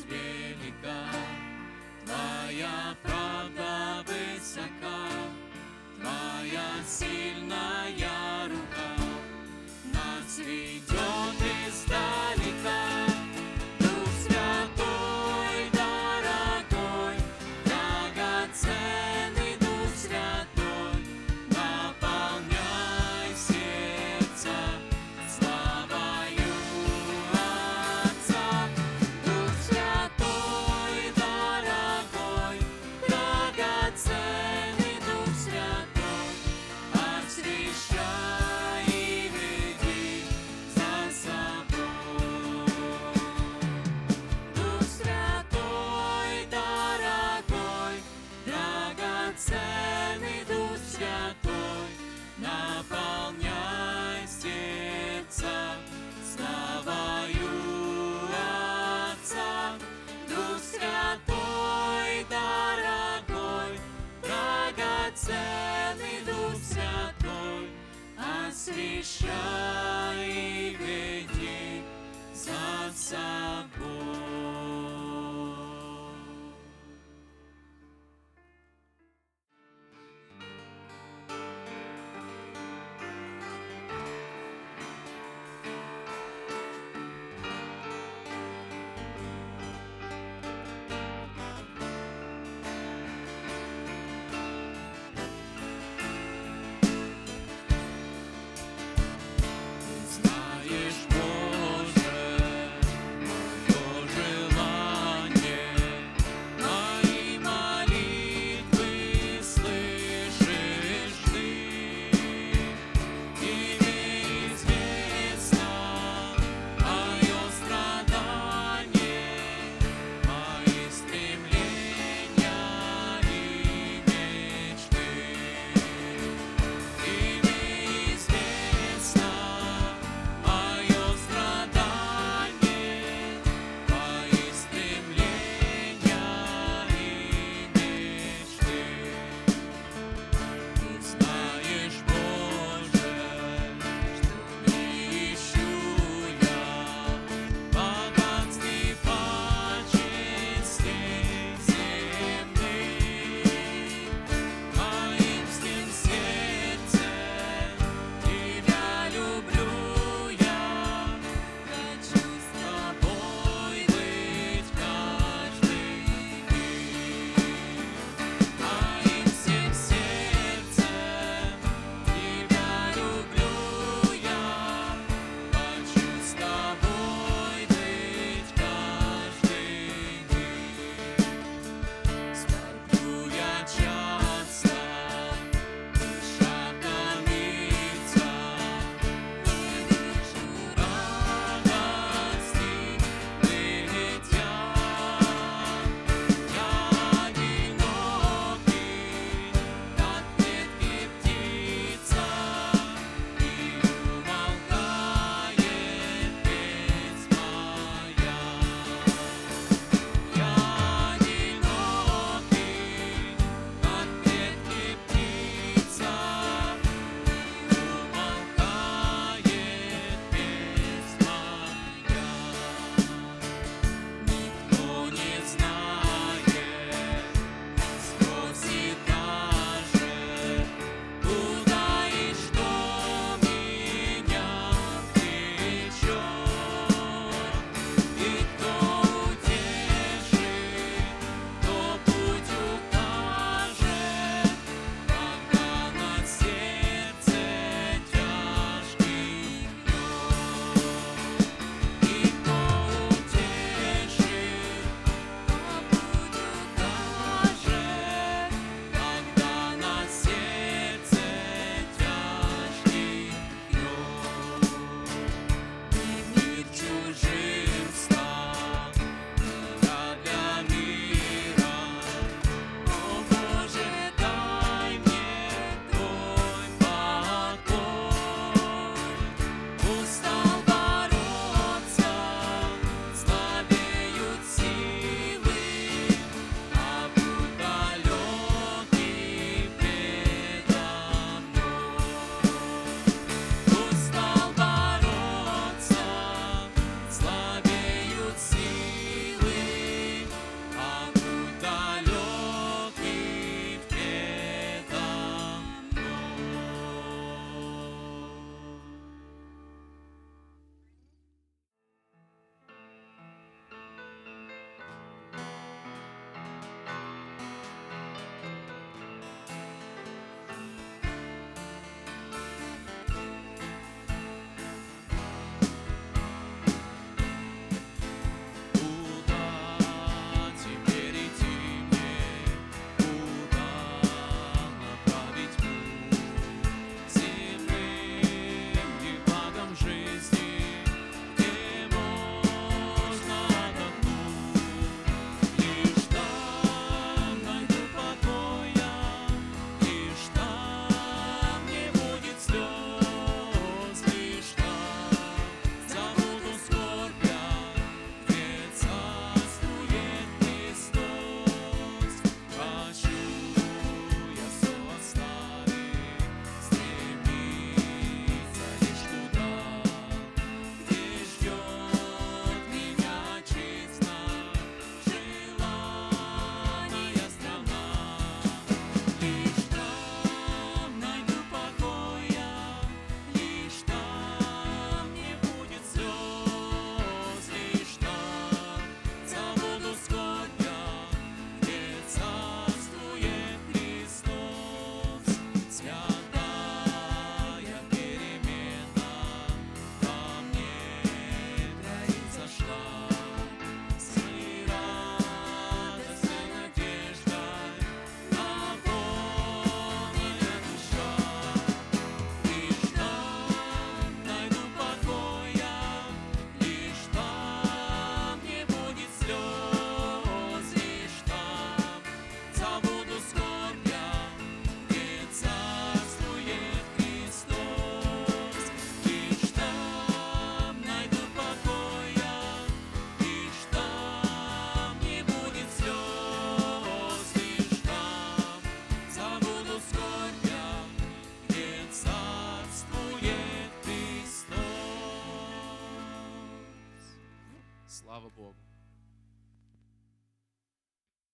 милость велика, Твоя правда высока, Твоя сила.